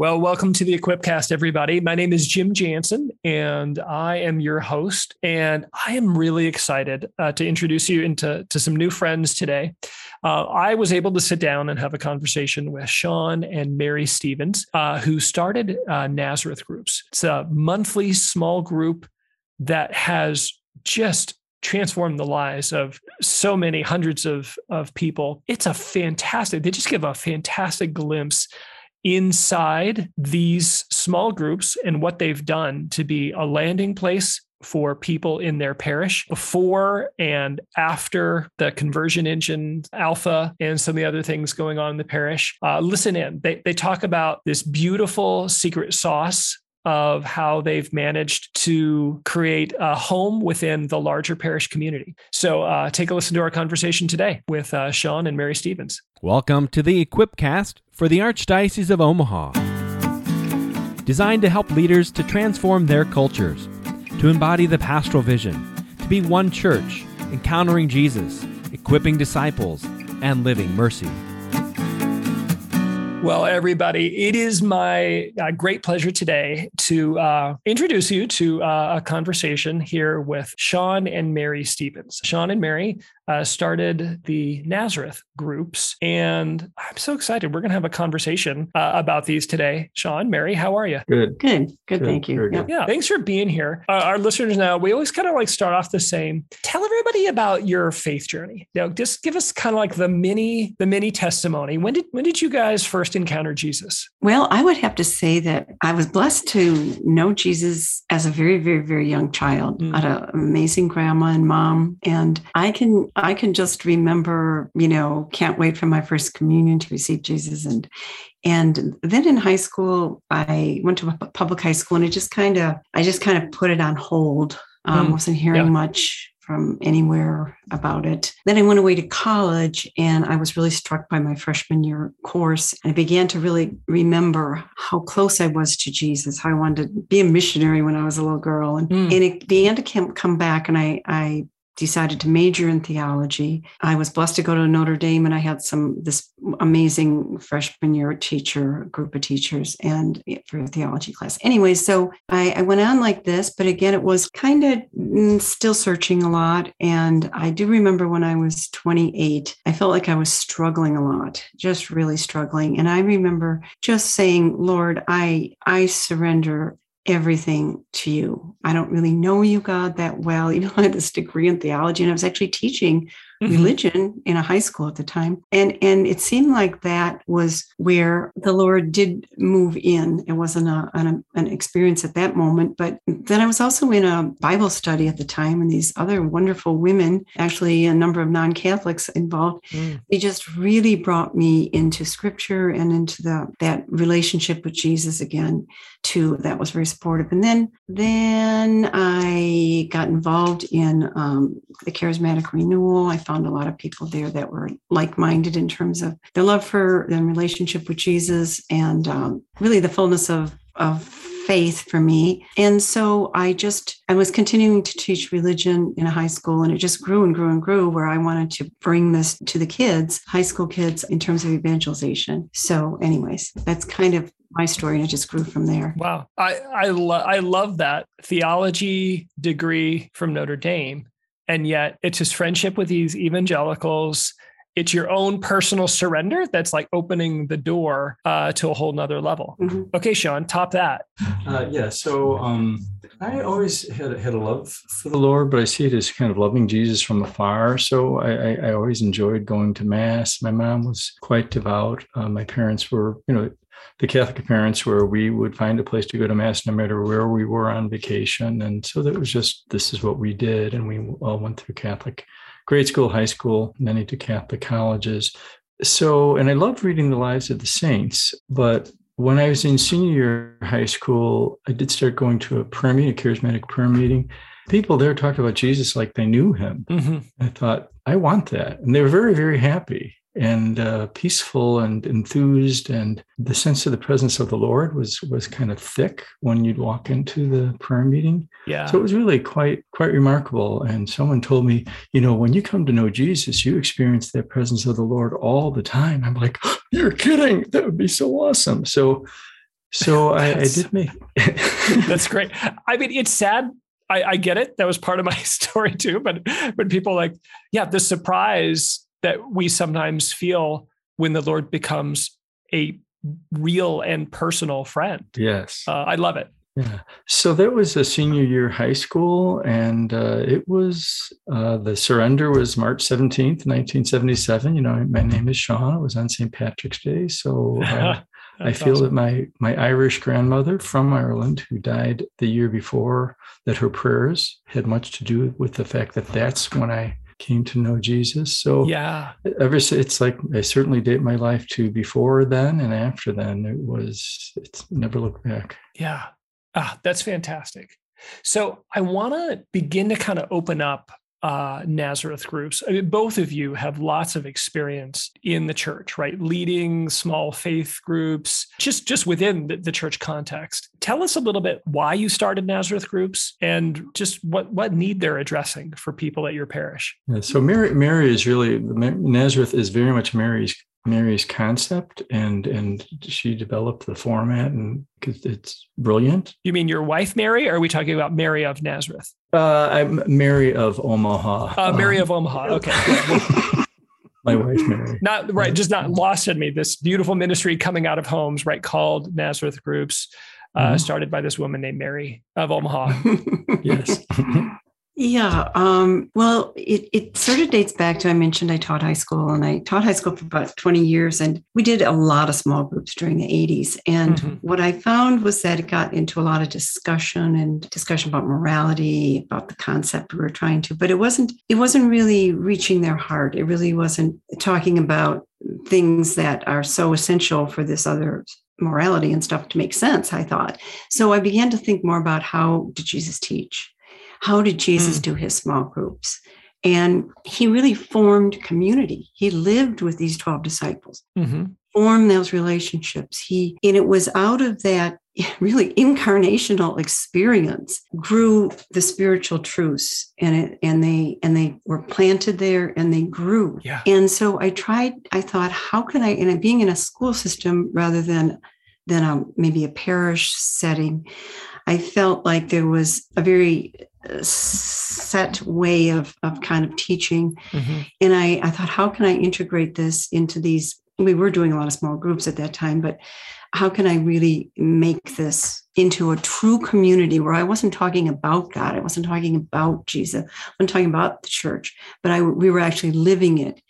Well, welcome to the Equipcast, everybody. My name is Jim Jansen, and I am your host. And I am really excited uh, to introduce you into to some new friends today. Uh, I was able to sit down and have a conversation with Sean and Mary Stevens, uh, who started uh, Nazareth Groups. It's a monthly small group that has just transformed the lives of so many hundreds of, of people. It's a fantastic, they just give a fantastic glimpse inside these small groups and what they've done to be a landing place for people in their parish before and after the conversion engine alpha and some of the other things going on in the parish. Uh, listen in. They, they talk about this beautiful secret sauce of how they've managed to create a home within the larger parish community. So uh, take a listen to our conversation today with uh, Sean and Mary Stevens. Welcome to the Equipcast for the Archdiocese of Omaha. Designed to help leaders to transform their cultures, to embody the pastoral vision, to be one church, encountering Jesus, equipping disciples, and living mercy. Well, everybody, it is my uh, great pleasure today to uh, introduce you to uh, a conversation here with Sean and Mary Stevens. Sean and Mary uh, started the Nazareth groups, and I'm so excited. We're going to have a conversation uh, about these today. Sean, Mary, how are you? Good. Good. Good. good. Thank you. Yeah. yeah. Thanks for being here. Uh, our listeners now, we always kind of like start off the same. Tell everybody about your faith journey. You know, just give us kind of like the mini, the mini testimony. When did when did you guys first encounter Jesus? Well, I would have to say that I was blessed to know Jesus as a very, very, very young child. Mm. I had an amazing grandma and mom, and I can I can just remember, you know, can't wait for my first communion to receive Jesus. And and then in high school, I went to a public high school and I just kind of I just kind of put it on hold. Um, mm, wasn't hearing yeah. much from anywhere about it. Then I went away to college and I was really struck by my freshman year course. I began to really remember how close I was to Jesus, how I wanted to be a missionary when I was a little girl. And, mm. and it began to come back and I, I decided to major in theology. I was blessed to go to Notre Dame and I had some this amazing freshman year teacher, group of teachers and for theology class. Anyway, so I, I went on like this, but again, it was kind of mm, still searching a lot. And I do remember when I was 28, I felt like I was struggling a lot, just really struggling. And I remember just saying, Lord, I I surrender everything to you. I don't really know you, God, that well. You know, I had this degree in theology and I was actually teaching mm-hmm. religion in a high school at the time. And and it seemed like that was where the Lord did move in. It wasn't a, an, an experience at that moment, but then I was also in a Bible study at the time, and these other wonderful women, actually a number of non-Catholics involved, mm. they just really brought me into scripture and into the that relationship with Jesus again too. That was very supportive. And then then I got involved in um, the charismatic renewal. I found a lot of people there that were like-minded in terms of their love for and relationship with Jesus and um, really the fullness of of faith for me. And so I just I was continuing to teach religion in a high school and it just grew and grew and grew where I wanted to bring this to the kids, high school kids in terms of evangelization. So anyways, that's kind of my story and it just grew from there. Wow. I I, lo- I love that theology degree from Notre Dame and yet it's his friendship with these evangelicals it's your own personal surrender that's like opening the door uh, to a whole nother level. Mm-hmm. Okay, Sean, top that. Uh, yeah. So um, I always had, had a love for the Lord, but I see it as kind of loving Jesus from afar. So I, I, I always enjoyed going to Mass. My mom was quite devout. Uh, my parents were, you know, the Catholic parents where we would find a place to go to mass no matter where we were on vacation. And so that was just, this is what we did. And we all went through Catholic grade school, high school, many to Catholic colleges. So, and I loved reading the lives of the saints, but when I was in senior year high school, I did start going to a prayer meeting, a charismatic prayer meeting. People there talked about Jesus like they knew him. Mm-hmm. I thought, I want that. And they were very, very happy and uh, peaceful and enthused and the sense of the presence of the lord was was kind of thick when you'd walk into the prayer meeting yeah so it was really quite quite remarkable and someone told me you know when you come to know jesus you experience that presence of the lord all the time i'm like you're kidding that would be so awesome so So I, I did make. that's great. I mean, it's sad. I, I get it. That was part of my story too. But but people like, yeah, the surprise that we sometimes feel when the Lord becomes a real and personal friend. Yes. Uh, I love it. Yeah. So that was a senior year high school, and uh, it was uh, the surrender was March 17th, 1977. You know, my name is Sean. It was on St. Patrick's Day. So uh, I feel awesome. that my, my Irish grandmother from Ireland, who died the year before, that her prayers had much to do with the fact that that's when I came to know Jesus. So yeah, ever it's like I certainly date my life to before then and after then. It was it's never looked back. Yeah. Ah, that's fantastic. So I want to begin to kind of open up uh, Nazareth groups. I mean, both of you have lots of experience in the church, right? Leading small faith groups, just just within the, the, church context. Tell us a little bit why you started Nazareth groups and just what what need they're addressing for people at your parish. Yeah, so Mary, Mary is really Nazareth is very much Mary's Mary's concept, and and she developed the format, and it's brilliant. You mean your wife, Mary? Or are we talking about Mary of Nazareth? Uh, I'm Mary of Omaha. Uh, Mary um, of Omaha. Okay. My wife, Mary. Not right, just not lost in me. This beautiful ministry coming out of homes, right? Called Nazareth Groups, uh, mm-hmm. started by this woman named Mary of Omaha. yes. Yeah. Um, well, it, it sort of dates back to I mentioned I taught high school and I taught high school for about 20 years and we did a lot of small groups during the 80s. And mm-hmm. what I found was that it got into a lot of discussion and discussion about morality, about the concept we were trying to, but it wasn't it wasn't really reaching their heart. It really wasn't talking about things that are so essential for this other morality and stuff to make sense, I thought. So I began to think more about how did Jesus teach? How did Jesus mm. do his small groups? And he really formed community. He lived with these 12 disciples, mm-hmm. formed those relationships. He, and it was out of that really incarnational experience grew the spiritual truths and it and they and they were planted there and they grew yeah. and so i tried i thought how can i and being in a school system rather than than a, maybe a parish setting I felt like there was a very uh, set way of, of kind of teaching. Mm-hmm. And I, I thought, how can I integrate this into these? We were doing a lot of small groups at that time, but how can I really make this into a true community where I wasn't talking about God, I wasn't talking about Jesus, I wasn't talking about the church, but I we were actually living it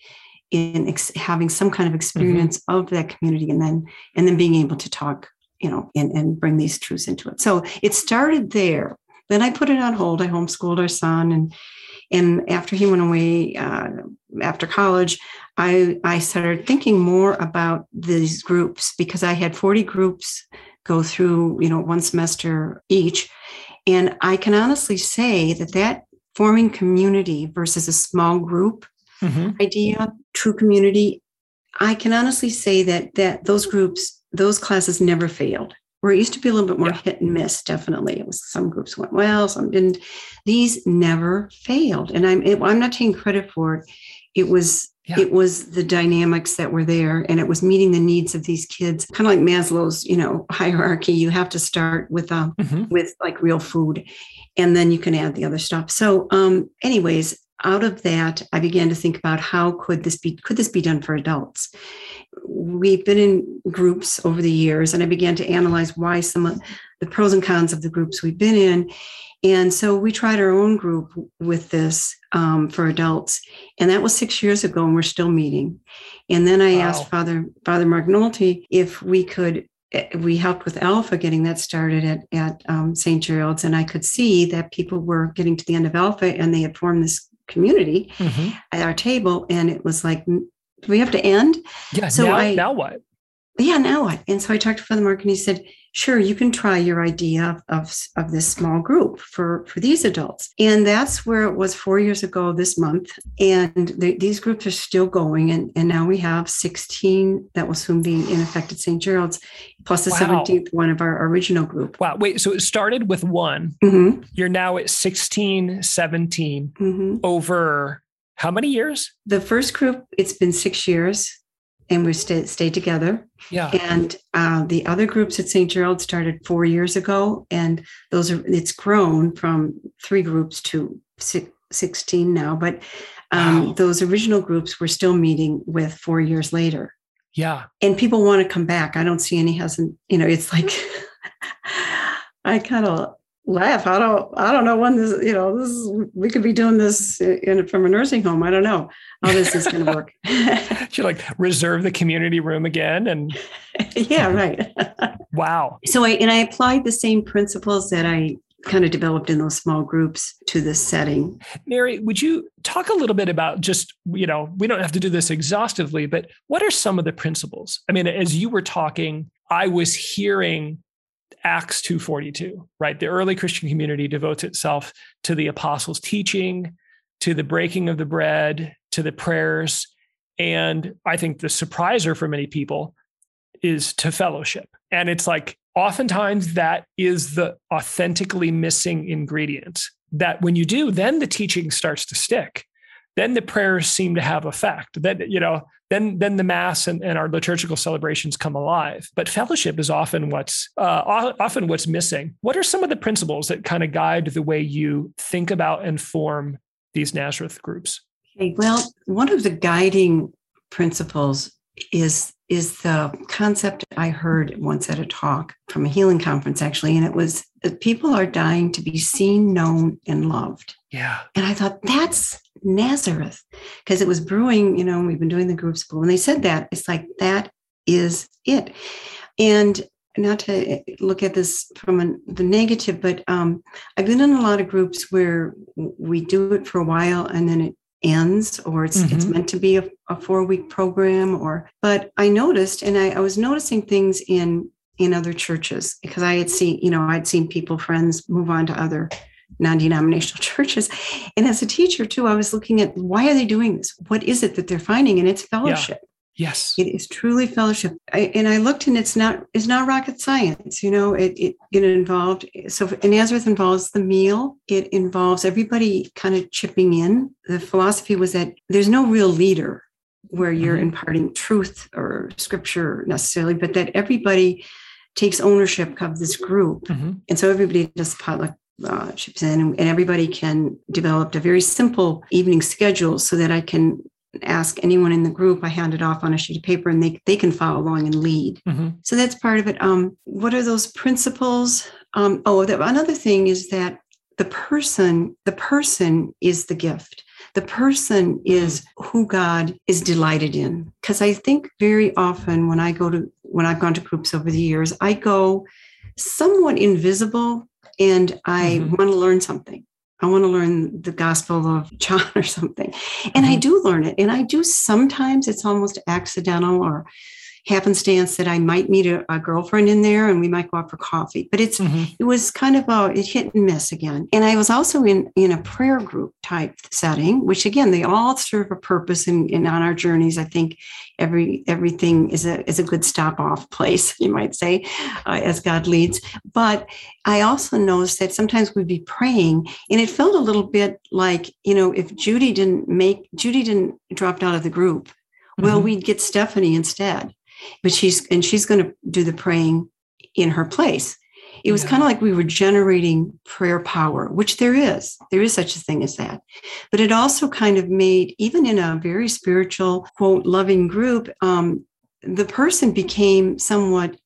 in ex- having some kind of mm-hmm. experience mm-hmm. of that community, and then and then being able to talk you know, and, and bring these truths into it. So it started there. Then I put it on hold. I homeschooled our son, and and after he went away uh, after college, I I started thinking more about these groups because I had 40 groups go through, you know, one semester each, and I can honestly say that that forming community versus a small group mm-hmm. idea, true community, I can honestly say that that those groups those classes never failed. Where it used to be a little bit more yeah. hit and miss, definitely. It was some groups went well, some didn't. These never failed, and I'm it, I'm not taking credit for it. It was yeah. it was the dynamics that were there, and it was meeting the needs of these kids. Kind of like Maslow's, you know, hierarchy. You have to start with um mm-hmm. with like real food, and then you can add the other stuff. So, um, anyways, out of that, I began to think about how could this be could this be done for adults? we've been in groups over the years, and I began to analyze why some of the pros and cons of the groups we've been in. And so we tried our own group with this um, for adults, and that was six years ago, and we're still meeting. And then I wow. asked Father Father Mark Nolte if we could. Eh, we helped with Alpha getting that started at at um, St. Gerald's, and I could see that people were getting to the end of Alpha, and they had formed this community mm-hmm. at our table, and it was like do we have to end? Yeah. So now, I, now what? Yeah, now what? And so I talked to Father Mark and he said, sure, you can try your idea of, of this small group for, for these adults. And that's where it was four years ago this month. And the, these groups are still going. And, and now we have 16 that will soon be in effect at St. Gerald's, plus the wow. 17th one of our original group. Wow. Wait, so it started with one. Mm-hmm. You're now at 16, 17 mm-hmm. over how many years? The first group, it's been six years. And we stayed stayed together. Yeah. And uh, the other groups at St. Gerald started four years ago, and those are it's grown from three groups to six, 16 now. But um, Wow. those original groups we're still meeting with four years later, Yeah. and people want to come back. I don't see any hasn't. You know, it's like I kind of laugh. I don't. I don't know when this. You know, this is, we could be doing this in, from a nursing home. I don't know how this is going to work. Should like reserve the community room again. And yeah, right. wow. so I and I applied the same principles that I kind of developed in those small groups to this setting. Mary, would you talk a little bit about just, you know, we don't have to do this exhaustively, but what are some of the principles? I mean, as you were talking, I was hearing Acts 242, right? The early Christian community devotes itself to the apostles' teaching, to the breaking of the bread, to the prayers. And I think the surpriser for many people is to fellowship. And it's like oftentimes that is the authentically missing ingredient that when you do, then the teaching starts to stick. Then the prayers seem to have effect. That, you know, then then the mass and, and our liturgical celebrations come alive. But fellowship is often what's uh, often what's missing. What are some of the principles that kind of guide the way you think about and form these Nazareth groups? Okay, well, one of the guiding principles is is the concept I heard once at a talk from a healing conference, actually, and it was that people are dying to be seen, known, and loved. Yeah. And I thought that's Nazareth because it was brewing, you know, we've been doing the groups, but when they said that, it's like that is it. And not to look at this from an, the negative, but um, I've been in a lot of groups where we do it for a while and then it ends or it's it's Mhm. meant to be a, a four week program or but i noticed and I, I was noticing things in in other churches because i had seen you know i'd seen people friends move on to other non-denominational churches. And as a teacher too i was looking at why are they doing this? What is it that they're finding? And it's fellowship. Yes. it is truly fellowship. I, and i looked and it's not it's not rocket science you know it it, it involved. So nazareth involves the meal it involves everybody kind of chipping in. The philosophy was that there's no real leader where you're Mhm. imparting truth or scripture necessarily but that everybody takes ownership of this group. Mhm. and so everybody does potluck uh, chips in, and, and everybody can develop a very simple evening schedule so that I can ask anyone in the group. I hand it off on a sheet of paper, and they they can follow along and lead. Mhm. So that's part of it. Um, what are those principles? Um, oh, the, another thing is that the person, the person is the gift. The person is who God is delighted in. Because I think very often when I go to when I've gone to groups over the years, I go somewhat invisible and I Mhm. want to learn something. I want to learn the Gospel of John or something. And I Mhm. do learn it. And I do sometimes, it's almost accidental or happenstance that I might meet a, a girlfriend in there and we might go out for coffee. But it's Mhm. it was kind of a it hit and miss again. And I was also in in a prayer group type setting, which again they all serve a purpose. And, on our journeys, I think every everything is a is a good stop off place, you might say, uh, as God leads. But I also noticed that sometimes we'd be praying, and it felt a little bit like you know if Judy didn't make Judy didn't dropped out of the group, well Mhm. we'd get Stephanie instead, but she's and she's going to do the praying in her place it was Yeah. kind of like we were generating prayer power, which there is. There is such a thing as that. But it also kind of made, even in a very spiritual, quote, loving group, um, the person became somewhat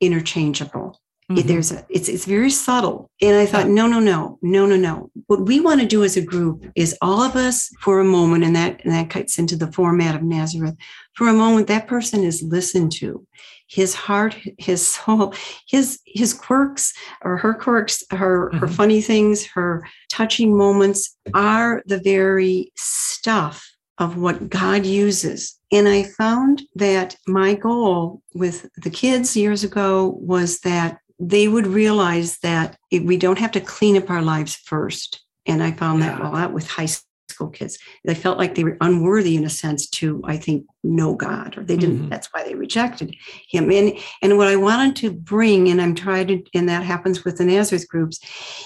interchangeable. Mhm. there's a it's it's very subtle and i thought no no no no no no what we want to do as a group is all of us for a moment and that and that cuts into the format of nazareth for a moment that person is listened to his heart his soul his his quirks or her quirks her her Mhm. funny things her touching moments are the very stuff of what God uses. And I found that my goal with the kids years ago was that they would realize that we don't have to clean up our lives first. And I found that a lot with high school kids. They felt like they were unworthy in a sense to, I think, know God, or they didn't, Mhm. that's why they rejected him. And and what I wanted to bring, and I'm trying to, and that happens with the Nazareth groups,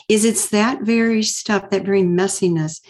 is it's that very stuff, that very messiness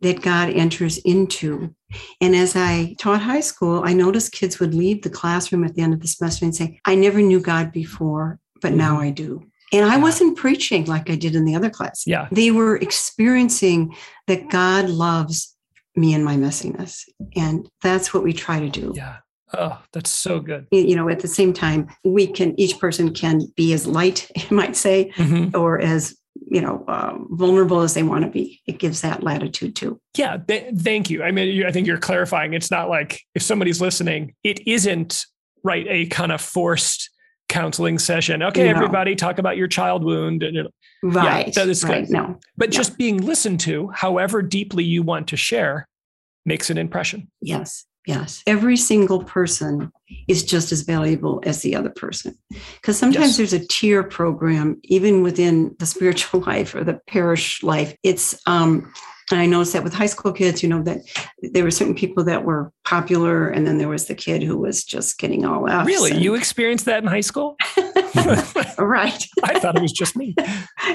that God enters into. And as I taught high school, I noticed kids would leave the classroom at the end of the semester and say, I never knew God before, but now Mm-hmm. I do. And I wasn't preaching like I did in the other class. Yeah. They were experiencing that God loves me and my messiness. And that's what we try to do. Yeah. Oh, that's so good. You know, at the same time, we can, each person can be as light, you might say, Mhm. or as, you know, uh, vulnerable as they want to be. It gives that latitude too. Yeah. Th- thank you. I mean, you, I think you're clarifying. It's not like if somebody's listening, it isn't right a kind of forced counseling session. Okay, No. everybody, talk about your child wound. And it- Right. that is right. good. No. but Yeah. just being listened to, however deeply you want to share, makes an impression. Yes, yes. Every single person is just as valuable as the other person. Because sometimes Yes. there's a tier program, even within the spiritual life or the parish life. It's, um, and I noticed that with high school kids, you know, that there were certain people that were popular, and then there was the kid who was just getting all out. Really? You experienced that in high school? right. I thought it was just me.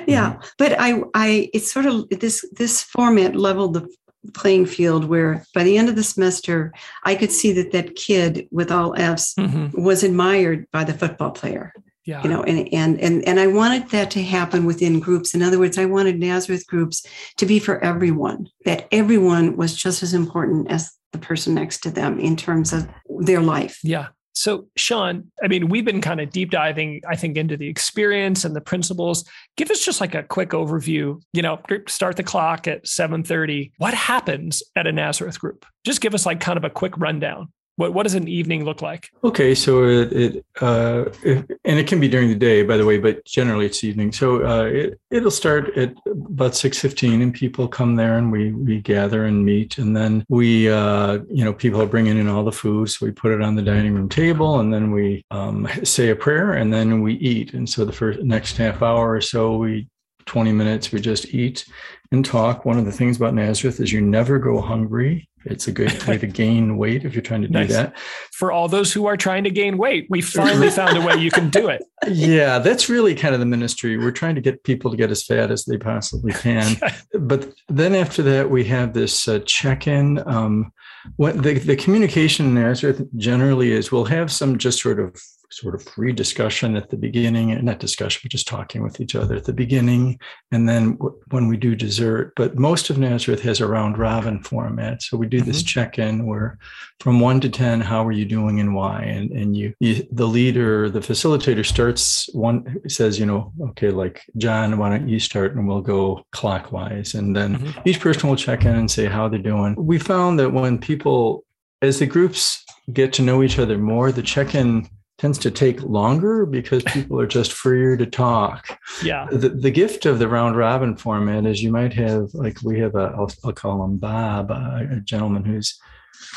yeah but i i it's sort of this this format leveled the playing field where by the end of the semester i could see that that kid with all f's Mhm. was admired by the football player Yeah. you know and and and and i wanted that to happen within groups in other words i wanted nazareth groups to be for everyone that everyone was just as important as the person next to them in terms of their life Yeah. So, Sean, I mean, we've been kind of deep diving, I think, into the experience and the principles. Give us just like a quick overview. You know, start the clock at seven thirty. What happens at a Nazareth group? Just give us like kind of a quick rundown. What what does an evening look like? Okay, so it, it uh, it- and it can be during the day, by the way, but generally it's evening. So uh, it it'll start at about six fifteen, and people come there, and we we gather and meet, and then we uh, you know people are bringing in all the food, so we put it on the dining room table, and then we um, say a prayer, and then we eat. And so the first next half hour or so, we 20 minutes we just eat and talk one of the things about nazareth is you never go hungry it's a good way to gain weight if you're trying to do Nice. that For all those who are trying to gain weight, we finally found a way you can do it. yeah, that's really kind of the ministry. We're trying to get people to get as fat as they possibly can. but then after that, we have this uh, check-in. Um, what the, the communication in Nazareth generally is we'll have some just sort of sort of free discussion at the beginning, and not discussion, but just talking with each other at the beginning, and then w- when we do dessert. But most of Nazareth has a round robin format, so we do this check-in where from one to ten, how are you doing and why? And and you, you the leader, the facilitator starts one says, you know, okay, like John, why don't you start, and we'll go clockwise, and then Mhm. each person will check in and say how they're doing. We found that when people, as the groups get to know each other more, the check-in tends to take longer because people are just freer to talk Yeah. the, the gift of the round robin format is you might have like we have a I'll, I'll call him Bob, a, a gentleman who's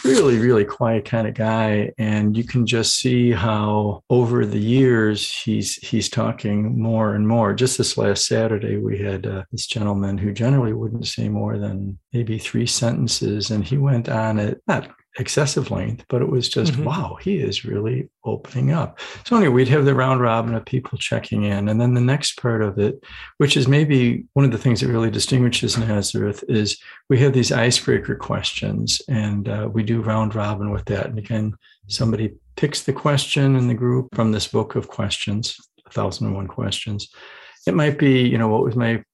really really quiet kind of guy and you can just see how over the years he's he's talking more and more just this last saturday we had uh, this gentleman who generally wouldn't say more than maybe three sentences and he went on at not excessive length but it was just Mhm. wow he is really opening up. So anyway we'd have the round robin of people checking in and then the next part of it which is maybe one of the things that really distinguishes nazareth is we have these icebreaker questions and uh, we do round robin with that. And again somebody picks the question in the group from this book of questions 1001 questions. It might be you know what was my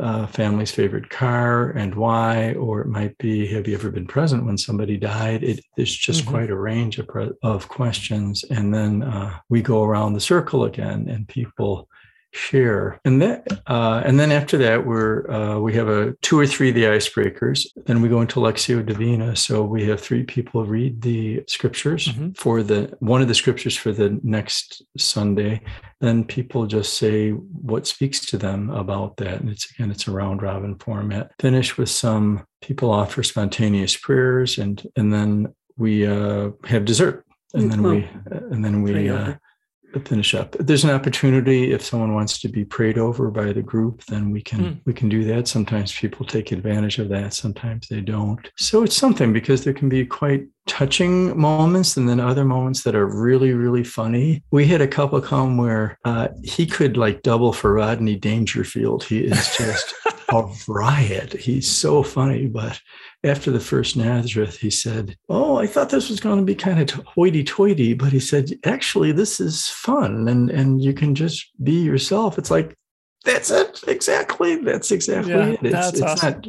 uh, family's favorite car and why or it might be have you ever been present when somebody died it, there's just Mhm. quite a range of, of questions and then uh, we go around the circle again and people share and then uh, and then after that we're uh, we have a two or three of the icebreakers. Then we go into lectio divina. So we have three people read the scriptures Mhm. for the one of the scriptures for the next sunday. Then people just say what speaks to them about that. And it's again it's a round robin format. Finish with some people offer spontaneous prayers and and then we uh, have dessert. And then we and then we uh. Finish up. There's an opportunity if someone wants to be prayed over by the group then we can Hmm. we can do that. Sometimes people take advantage of that sometimes they don't. So it's something because there can be quite touching moments and then other moments that are really really funny we had a couple come where uh, he could like double for rodney dangerfield he is just a riot. He's so funny. But after the first Nazareth, he said, Oh, I thought this was going to be kind of hoity toity. But he said, Actually, this is fun and, and you can just be yourself. It's like, that's it. Exactly. That's exactly yeah, it. It's, it's awesome. not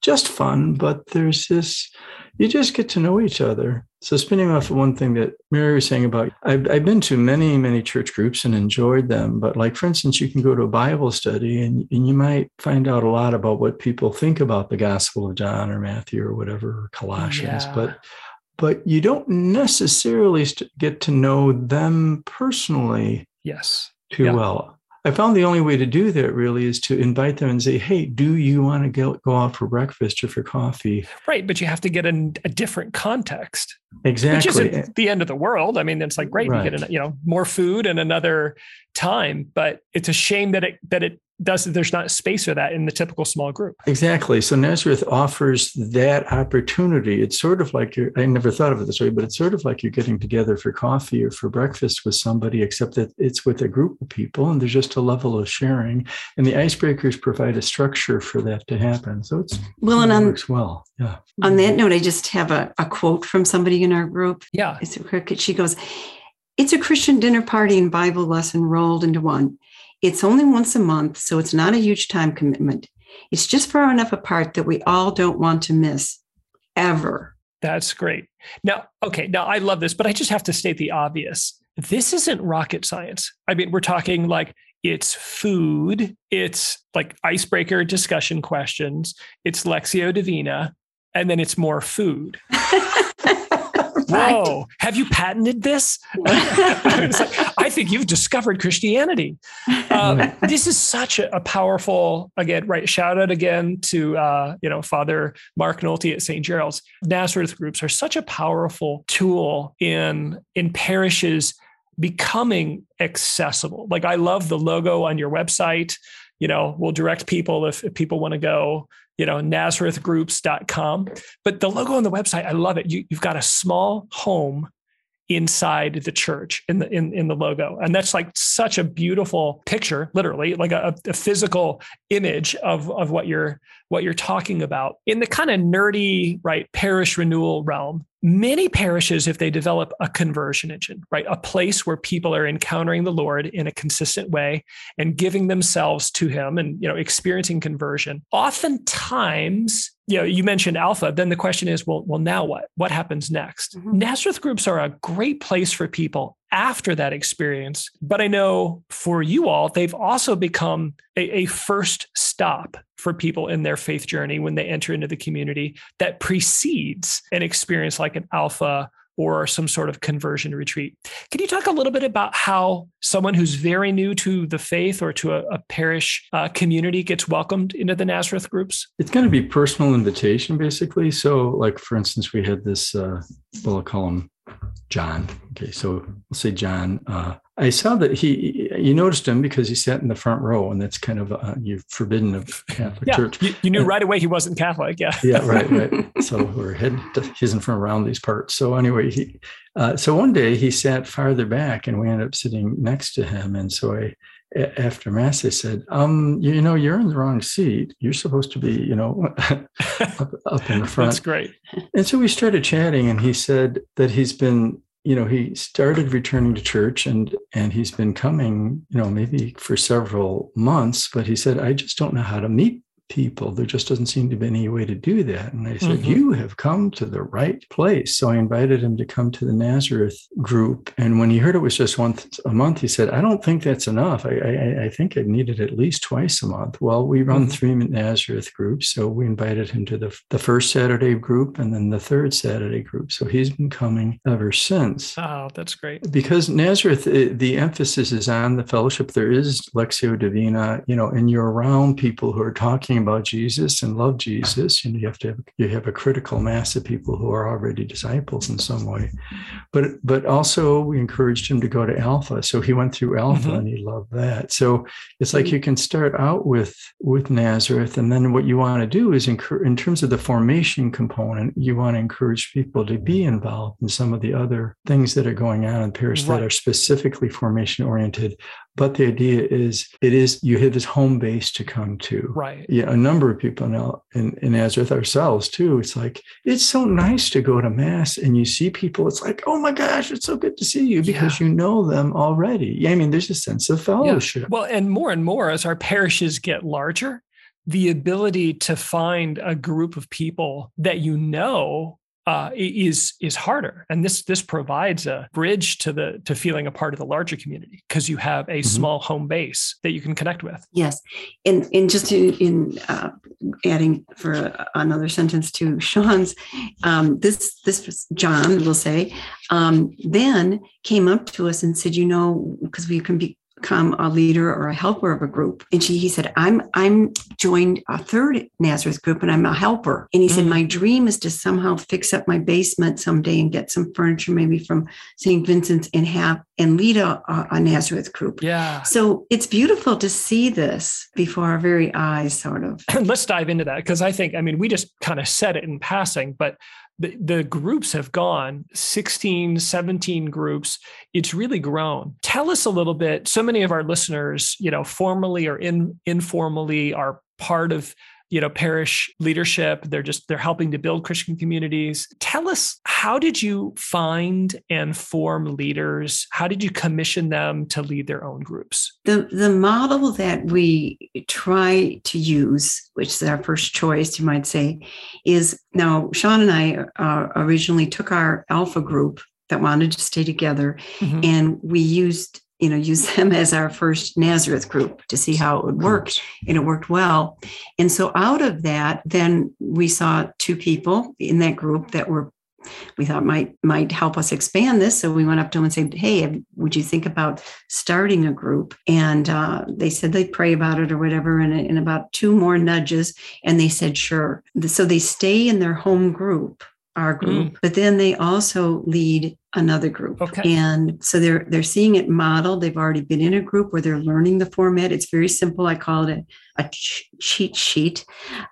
just fun, but there's this, you just get to know each other. So, spinning off of one thing that Mary was saying about, I've, I've been to many, many church groups and enjoyed them. But, like, for instance, you can go to a Bible study and, and you might find out a lot about what people think about the Gospel of John or Matthew or whatever, or Colossians. Yeah. But but you don't necessarily get to know them personally yes too yeah. well I found the only way to do that really is to invite them and say, "Hey, do you want to go, out for breakfast or for coffee?" Right, but you have to get in a different context. Exactly, which isn't the end of the world. I mean, it's like great, right. you get you know more food and another time, but it's a shame that it that it does there's not space for that in the typical small group. Exactly. So nazareth offers that opportunity. It's sort of like you're i never thought of it this way but it's sort of like you're getting together for coffee or for breakfast with somebody except that it's with a group of people and there's just a level of sharing and the icebreakers provide a structure for that to happen. So it's well and it on, works well. Yeah. on that mm-hmm. note i just have a, a quote from somebody in our group yeah it's a cricket she goes it's a christian dinner party and bible lesson rolled into one it's only once a month, so it's not a huge time commitment. It's just far enough apart that we all don't want to miss ever. That's great. Now, okay, now I love this, but I just have to state the obvious. This isn't rocket science. I mean, we're talking like it's food, it's like icebreaker discussion questions, it's Lectio Divina, and then it's more food. Whoa, have you patented this? like, I think you've discovered Christianity. Um, this is such a, a, powerful, again, right? Shout out again to, uh, you know, Father Mark Nolte at St. Gerald's. Nazareth groups are such a powerful tool in, in parishes becoming accessible. Like I love the logo on your website. You know, we'll direct people if, if people want to go you know, nazarethgroups.com. But the logo on the website, I love it. You, you've got a small home inside the church in the in, in the logo and that's like such a beautiful picture literally like a, a physical image of of what you're what you're talking about in the kind of nerdy right parish renewal realm many parishes if they develop a conversion engine right a place where people are encountering the lord in a consistent way and giving themselves to him and you know experiencing conversion oftentimes you know, you mentioned alpha. Then the question is, well, well, now what? What happens next? Mm-hmm. Nazareth groups are a great place for people after that experience. But I know for you all, they've also become a, a first stop for people in their faith journey when they enter into the community that precedes an experience like an alpha or some sort of conversion retreat. Can you talk a little bit about how someone who's very new to the faith or to a, a parish uh, community gets welcomed into the Nazareth groups? It's going to be personal invitation, basically. So, like for instance, we had this. Uh, we'll him John. Okay, so we'll say John. Uh, I saw that he, you noticed him because he sat in the front row, and that's kind of uh, you're forbidden of Catholic yeah, Church. You, you knew and, right away he wasn't Catholic. Yeah. yeah, right, right. So we're heading. He's in from around these parts. So anyway, he, uh, so one day he sat farther back, and we ended up sitting next to him. And so I, after mass, they said, um, you know, you're in the wrong seat. You're supposed to be, you know, up, up in the front. That's great. And so we started chatting, and he said that he's been you know he started returning to church and and he's been coming you know maybe for several months but he said i just don't know how to meet people. There just doesn't seem to be any way to do that. And I said, mm-hmm. You have come to the right place. So I invited him to come to the Nazareth group. And when he heard it was just once a month, he said, I don't think that's enough. I, I, I think I need it at least twice a month. Well, we run mm-hmm. three Nazareth groups. So we invited him to the, the first Saturday group and then the third Saturday group. So he's been coming ever since. Oh, that's great. Because Nazareth, eh, the emphasis is on the fellowship. There is Lectio Divina, you know, and you're around people who are talking talking about Jesus and love Jesus, you know, you have to have, you have a critical mass of people who are already disciples in some way. But but also we encouraged him to go to Alpha, so he went through Alpha mm-hmm. and he loved that. So it's like you can start out with with Nazareth, and then what you want to do is encourage in terms of the formation component, you want to encourage people to be involved in some of the other things that are going on in parish right. that are specifically formation oriented but the idea is it is you have this home base to come to. Right. Yeah, a number of people now in, in Nazareth ourselves too. It's like it's so nice to go to mass and you see people. It's like, oh my gosh, it's so good to see you because yeah. you know them already. Yeah, I mean, there's a sense of fellowship. Yeah. Well, and more and more as our parishes get larger, the ability to find a group of people that you know uh, is is harder, and this this provides a bridge to the to feeling a part of the larger community because you have a mm-hmm. small home base that you can connect with. Yes, and and just in, in uh, adding for another sentence to Sean's, um, this this John will say, um, then came up to us and said, you know, because we can be become a leader or a helper of a group. And she, he said, I'm, I'm joined a third Nazareth group and I'm a helper. And he mm-hmm. said, mm. my dream is to somehow fix up my basement someday and get some furniture, maybe from St. Vincent's and have, and lead a, a Nazareth group. Yeah. So it's beautiful to see this before our very eyes, sort of. Let's dive into that. Cause I think, I mean, we just kind of said it in passing, but the, the groups have gone 16 17 groups it's really grown. Tell us a little bit so many of our listeners you know formally or in, informally are part of you know parish leadership. They're just they're helping to build christian communities. Tell us how did you find and form leaders? How did you commission them to lead their own groups? The the model that we try to use which is our first choice you might say is now sean and i uh, originally took our alpha group that wanted to stay together mm-hmm. and we used you know use them as our first nazareth group to see how it would work and it worked well. And so out of that then we saw two people in that group that were we thought might might help us expand this. So we went up to them and said hey would you think about starting a group? And uh, they said they'd pray about it or whatever and, and about two more nudges and they said sure. So they stay in their home group our group, mm. but then they also lead another group. Okay. And so they're they're seeing it modeled. They've already been in a group where they're learning the format. It's very simple. I call it a, a cheat sheet.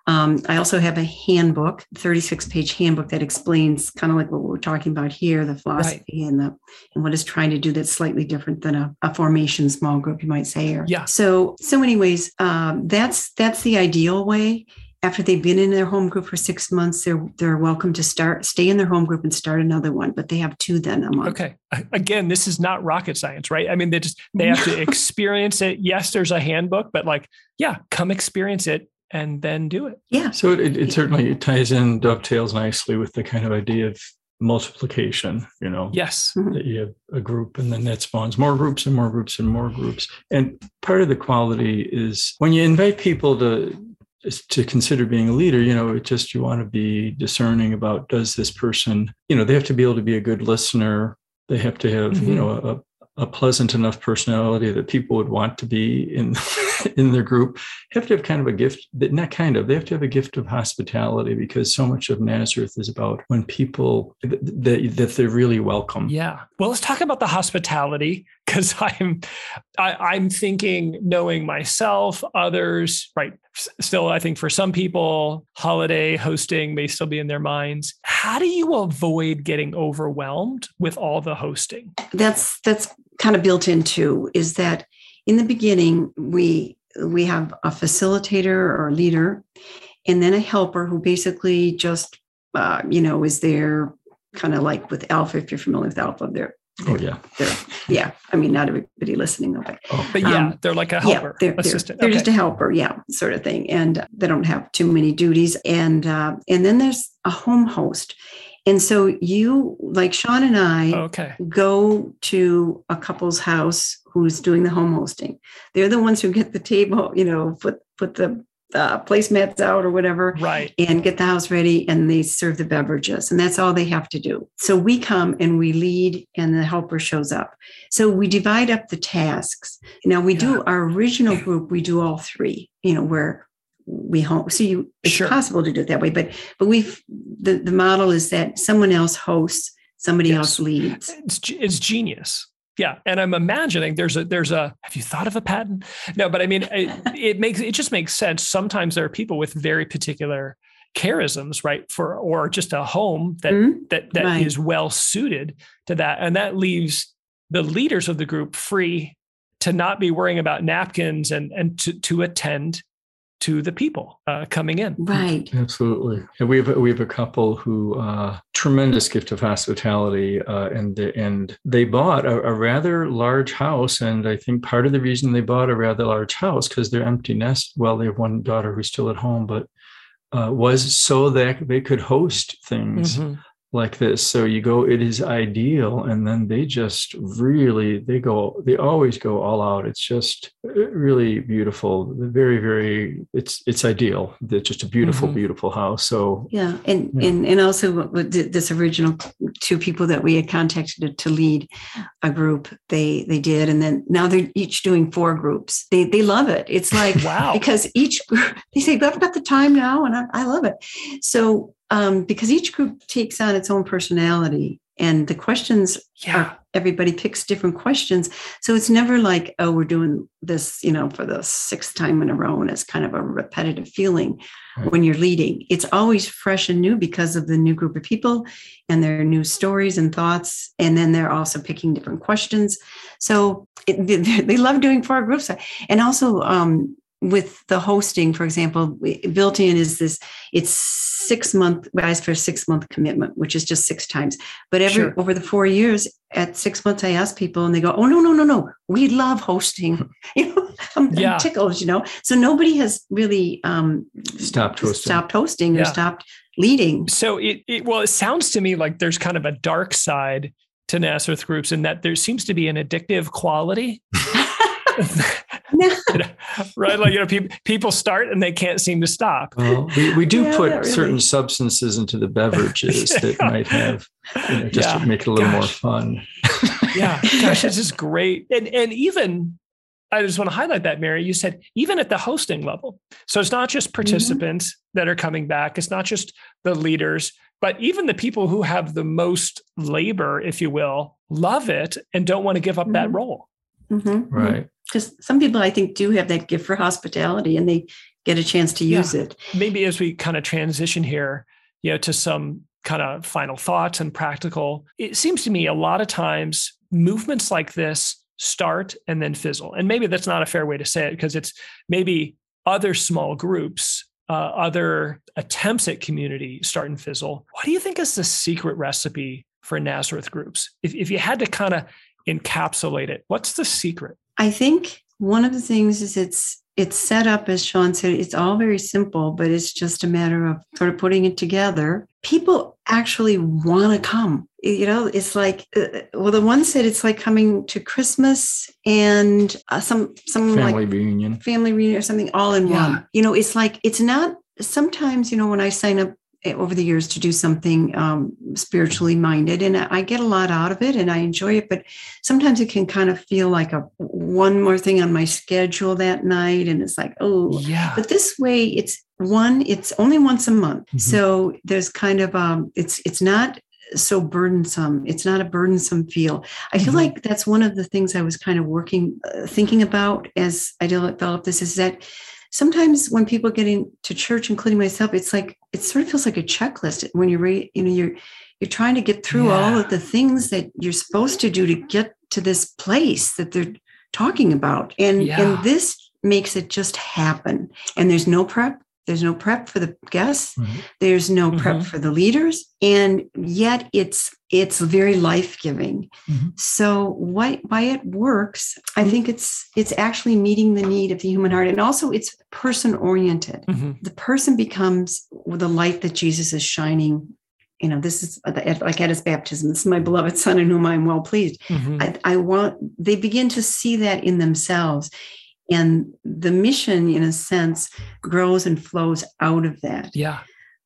Um, I also have a handbook, 36 page handbook that explains kind of like what we're talking about here, the philosophy right. and the and what is trying to do that's slightly different than a, a formation small group, you might say. Or, yeah. So so anyways, um, that's that's the ideal way after they've been in their home group for six months, they're they're welcome to start stay in their home group and start another one. But they have two then a month. Okay. Again, this is not rocket science, right? I mean, they just they have to experience it. Yes, there's a handbook, but like, yeah, come experience it and then do it. Yeah. So it, it certainly ties in, dovetails nicely with the kind of idea of multiplication you know yes mm-hmm. that you have a group and then that spawns more groups and more groups and more groups and part of the quality is when you invite people to to consider being a leader, you know, it just you want to be discerning about does this person, you know, they have to be able to be a good listener. They have to have, mm-hmm. you know, a, a pleasant enough personality that people would want to be in in their group have to have kind of a gift that not kind of they have to have a gift of hospitality because so much of nazareth is about when people that, that they're really welcome yeah well let's talk about the hospitality because i'm I, am i am thinking knowing myself others right still i think for some people holiday hosting may still be in their minds how do you avoid getting overwhelmed with all the hosting that's that's kind of built into is that in the beginning, we we have a facilitator or leader, and then a helper who basically just uh, you know is there, kind of like with Alpha. If you're familiar with Alpha, they're Oh yeah, yeah. I mean, not everybody listening though, but, oh. but yeah, um, they're like a helper, yeah, they're, assistant. They're, they're okay. just a helper, yeah, sort of thing, and they don't have too many duties. And uh, and then there's a home host, and so you, like Sean and I, okay. go to a couple's house who's doing the home hosting. They're the ones who get the table, you know, put put the uh, placemats out or whatever, right? And get the house ready, and they serve the beverages, and that's all they have to do. So we come and we lead, and the helper shows up. So we divide up the tasks. Now we yeah. do our original group. We do all three. You know, where we home. So you, it's sure. possible to do it that way, but but we've the the model is that someone else hosts, somebody yes. else leads. It's it's genius. Yeah, and I'm imagining there's a there's a. Have you thought of a patent? No, but I mean, it, it makes it just makes sense. Sometimes there are people with very particular charisms, right? For or just a home that mm-hmm. that that right. is well suited to that, and that leaves the leaders of the group free to not be worrying about napkins and and to to attend to the people uh, coming in. Right. Absolutely. And we have we have a couple who uh, tremendous gift of hospitality, uh, and the, and they bought a, a, rather large house, and I think part of the reason they bought a rather large house because they're empty nest. Well, they have one daughter who's still at home, but uh, was so that they could host things. Mm-hmm like this. So you go it is ideal. And then they just really they go they always go all out. It's just uh, really beautiful. Very very it's it's ideal. It's just a beautiful mm-hmm. beautiful house. So yeah. And yeah. and and also with this original two people that we had contacted to lead a group they they did. And then now they're each doing four groups. They they love it. It's like wow. because each group they say i've got the time now and I, I love it. So um, because each group takes on its own personality and the questions yeah. are everybody picks different questions. So it's never like oh we're doing this you know for the sixth time in a row and it's kind of a repetitive feeling right. when you're leading. It's always fresh and new because of the new group of people and their new stories and thoughts. And then they're also picking different questions. So it, they, they love doing four groups. And also um, with the hosting, for example, built in is this it's six month guys for a six month commitment, which is just six times. But every sure. over the four years, at six months, I ask people and they go, Oh no, no, no, no. We love hosting. you know, I'm, yeah. I'm tickled, you know. So nobody has really um stopped hosting, stopped hosting yeah. or stopped leading. So it, it well, it sounds to me like there's kind of a dark side to Nazareth groups in that there seems to be an addictive quality. right? Like, you know, people, people start and they can't seem to stop. Well, we, we do yeah, put really. certain substances into the beverages yeah. that might have, you know, just yeah. to make it a little gosh. more fun. yeah. Gosh, this is great. And, and even, I just want to highlight that, Mary. You said even at the hosting level. So it's not just mm-hmm. participants mm-hmm. that are coming back, it's not just the leaders, but even the people who have the most labor, if you will, love it and don't want to give up mm-hmm. that role. Mm-hmm. Right because some people I think do have that gift for hospitality and they get a chance to use yeah. it. Maybe as we kind of transition here, you know, to some kind of final thoughts and practical, it seems to me a lot of times movements like this start and then fizzle. And maybe that's not a fair way to say it because it's maybe other small groups, uh, other attempts at community start and fizzle. What do you think is the secret recipe for Nazareth groups? If, if you had to kind of encapsulate it, what's the secret? I think one of the things is it's it's set up as Sean said, it's all very simple, but it's just a matter of sort of putting it together. People actually want to come. You know, it's like uh, well, the one said it's like coming to Christmas and uh, some some family like reunion, family reunion or something all in yeah. one. You know, it's like it's not. Sometimes you know when I sign up over the years to do something um, spiritually minded and i get a lot out of it and i enjoy it but sometimes it can kind of feel like a one more thing on my schedule that night and it's like oh yeah. But this way it's one it's only once a month. Mm-hmm. so there's kind of um it's it's not so burdensome. It's not a burdensome feel. I feel mm-hmm. like that's one of the things i was kind of working uh, thinking about as i developed this is that sometimes when people get into church, including myself, it's like it sort of feels like a checklist when you're you know you're you're trying to get through yeah. all of the things that you're supposed to do to get to this place that they're talking about, and yeah. and this makes it just happen. And there's no prep. There's no prep for the guests. Mm-hmm. There's no prep mm-hmm. for the leaders, and yet it's it's very life giving. Mm-hmm. So why why it works? I think it's it's actually meeting the need of the human heart, and also it's person oriented. Mm-hmm. The person becomes the light that Jesus is shining. You know, this is like at his baptism. This is my beloved son in whom I am well pleased. Mm-hmm. I, I want. They begin to see that in themselves and the mission in a sense grows and flows out of that yeah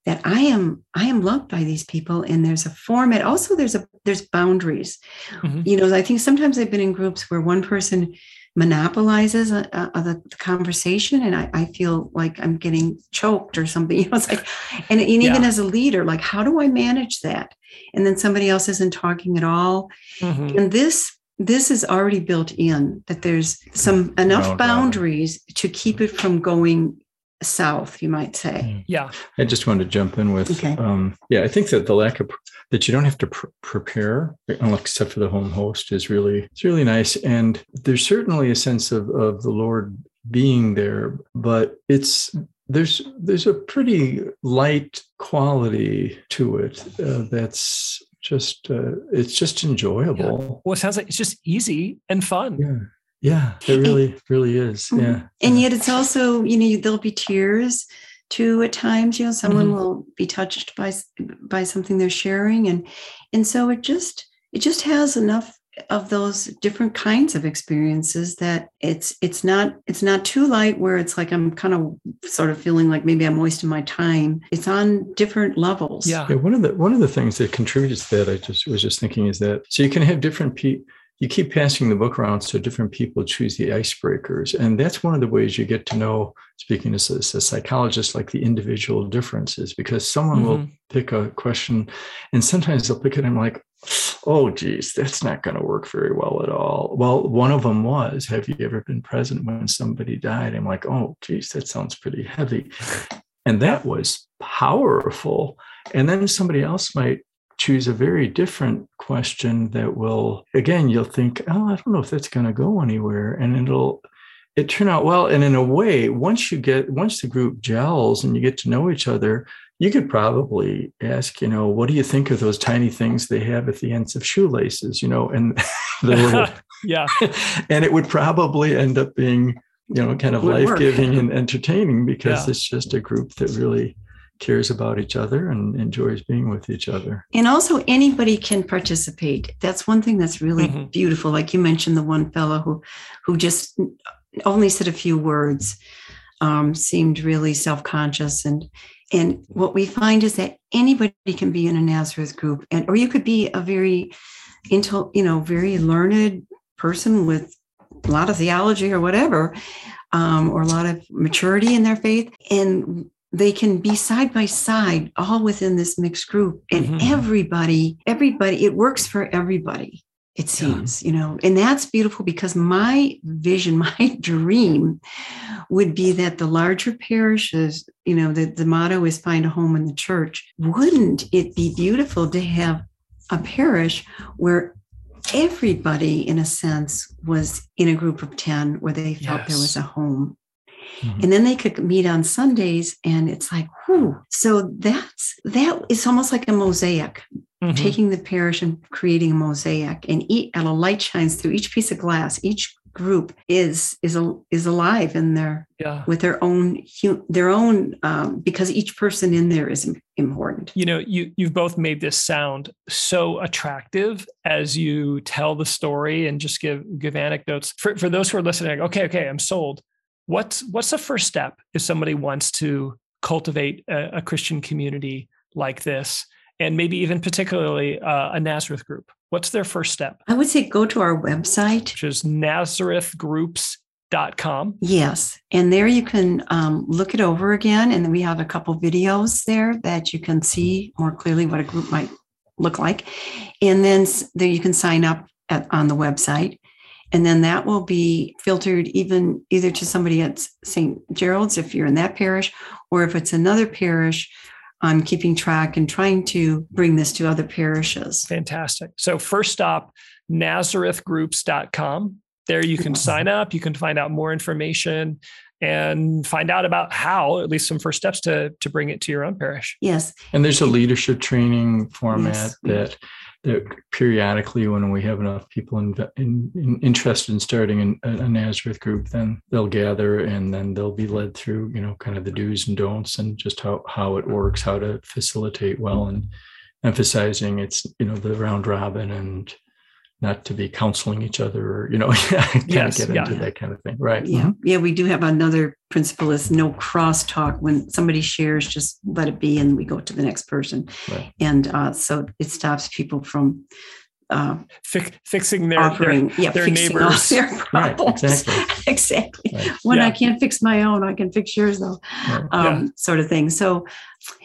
that i am i am loved by these people and there's a format also there's a there's boundaries mm-hmm. you know i think sometimes i've been in groups where one person monopolizes a, a, a, the conversation and I, I, feel like i'm getting choked or something you know it's like and, and even yeah. as a leader like how do i manage that and then somebody else isn't talking at all mm-hmm. and this this is already built in that there's some enough boundaries to keep it from going south, you might say. Yeah. I just wanted to jump in with, Okay. um, yeah, I think that the lack of that you don't have to pr- prepare, except for the home host, is really it's really nice. And there's certainly a sense of of the Lord being there, but it's there's there's a pretty light quality to it uh, that's just uh, it's just enjoyable. Well, it sounds like it's just easy and fun. Yeah. Yeah, it really, really is. Mhm. Yeah. And yet it's also, you know, there'll be tears too at times, you know, someone Mhm. will be touched by by something they're sharing and and so it just it just has enough of those different kinds of experiences that it's it's not it's not too light where it's like I'm kind of sort of feeling like maybe I'm wasting my time. It's on different levels. Yeah. Yeah, one of the one of the things that contributes to that, I just was just thinking, is that so you can have different people. You keep passing the book around, so different people choose the icebreakers, and that's one of the ways you get to know. Speaking as a, as a psychologist, like the individual differences, because someone will Mhm. pick a question, and sometimes they'll pick it. and I'm like, oh, geez, that's not going to work very well at all. Well, one of them was, have you ever been present when somebody died? I'm like, oh, geez, that sounds pretty heavy. And that was powerful. And then somebody else might choose a very different question that will, again, you'll think, oh, I don't know if that's going to go anywhere. And it'll, it turn out well. And in a way, once you get, once the group gels and you get to know each other, you could probably ask, you know, what do you think of those tiny things they have at the ends of shoelaces, you know, and the little, yeah. and it would probably end up being, you know, kind of life giving and entertaining because Yeah. it's just a group that really cares about each other and enjoys being with each other. And also, anybody can participate. That's one thing that's really Mhm. beautiful. Like you mentioned, the one fellow who, who just only said a few words, um, seemed really self-conscious, and and what we find is that anybody can be in a Nazareth group, and or you could be a very, intel, you know, very learned person with a lot of theology or whatever, um, or a lot of maturity in their faith, and they can be side by side all within this mixed group. And Mhm. everybody everybody it works for everybody it seems you know? And that's beautiful because my vision my dream would be that the larger parishes you know the, the motto is find a home in the church. Wouldn't it be beautiful to have a parish where everybody in a sense was in a group of 10 where they felt there was a home Mhm. and then they could meet on Sundays, and it's like, whew. So that's that. It's almost like a mosaic, Mhm. taking the parish and creating a mosaic, and each and a light shines through each piece of glass. Each group is is a, is alive in their Yeah. with their own their own um, because each person in there is important. you know you you've both made this sound so attractive as you tell the story and just give give anecdotes for, for those who are listening okay okay i'm sold what's what's the first step if somebody wants to cultivate a, a christian community like this? And maybe even particularly uh, a nazareth group. What's their first step? I would say go to our website. which is nazarethgroups.com Yes, and there you can um, look it over again, and then we have a couple videos there that you can see more clearly what a group might look like, and then there you can sign up at, on the website, and then that will be filtered even either to somebody at St. Gerald's if you're in that parish, or if it's another parish, on keeping track and trying to bring this to other parishes. Fantastic. So first stop, nazarethgroups.com. There you can sign mm-hmm. up, you can find out more information and find out about how, at least some first steps to, to bring it to your own parish. Yes, And there's a leadership training format Yes. that that periodically, when we have enough people in, in, in interested in starting an, a, a Nazareth group, then they'll gather and then they'll be led through, you know, kind of the do's and don'ts and just how how it works, how to facilitate well, and emphasizing it's you know the round robin and not to be counseling each other or you know kind Yes, of get yeah. into that kind of thing, right? Yeah, yeah, we do have another principle is no crosstalk. When somebody shares, just let it be, and we go to the next person. Right. And uh, so it stops people from uh, Fi- fixing their, their yeah, their fixing all neighbors. their Right, problems. exactly. exactly. Right. When I can't fix my own, I can fix yours, though. Right. Um, Sort of thing. So,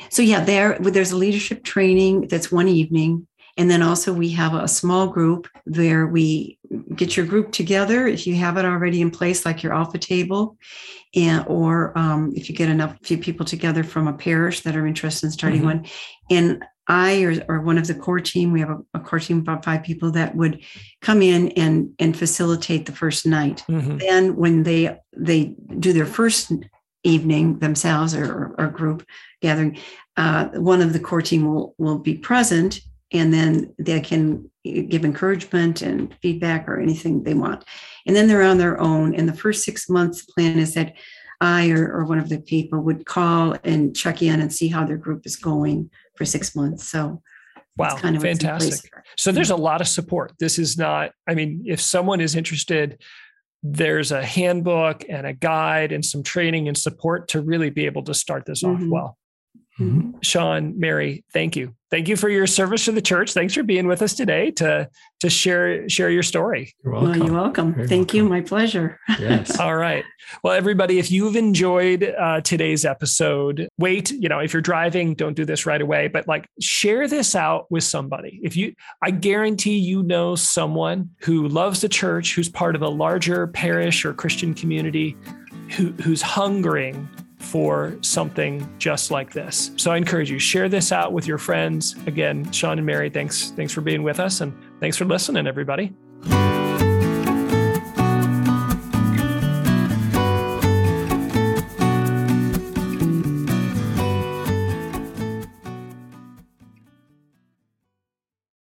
so yeah, there there's a leadership training that's one evening. And then also we have a small group where we get your group together if you have it already in place, like your alpha table, and or um, if you get enough few people together from a parish that are interested in starting mm-hmm. one. And I or, or one of the core team, we have a, a, core team of about five people that would come in and and facilitate the first night. Mm-hmm. Then when they they do their first evening themselves or, or group gathering, uh, one of the core team will will be present and then they can give encouragement and feedback or anything they want. And then they're on their own. And the first six months plan is that I or, or one of the people would call and check in and see how their group is going for six months. So Wow, kind of fantastic. So there's a lot of support. This is not, I mean, if someone is interested, there's a handbook and a guide and some training and support to really be able to start this mm-hmm. off well. Mm-hmm. Sean, Mary, thank you. Thank you for your service to the church. Thanks for being with us today to to share share your story. You're welcome. Well, you're welcome. Very thank welcome. you. My pleasure. Yes. All right. Well, everybody, if you've enjoyed uh, today's episode, wait. You know, if you're driving, don't do this right away. But like, share this out with somebody. If you, I guarantee you know someone who loves the church, who's part of a larger parish or Christian community, who, who's hungering for something just like this. So I encourage you share this out with your friends. Again, Sean and Mary, thanks thanks for being with us and thanks for listening everybody.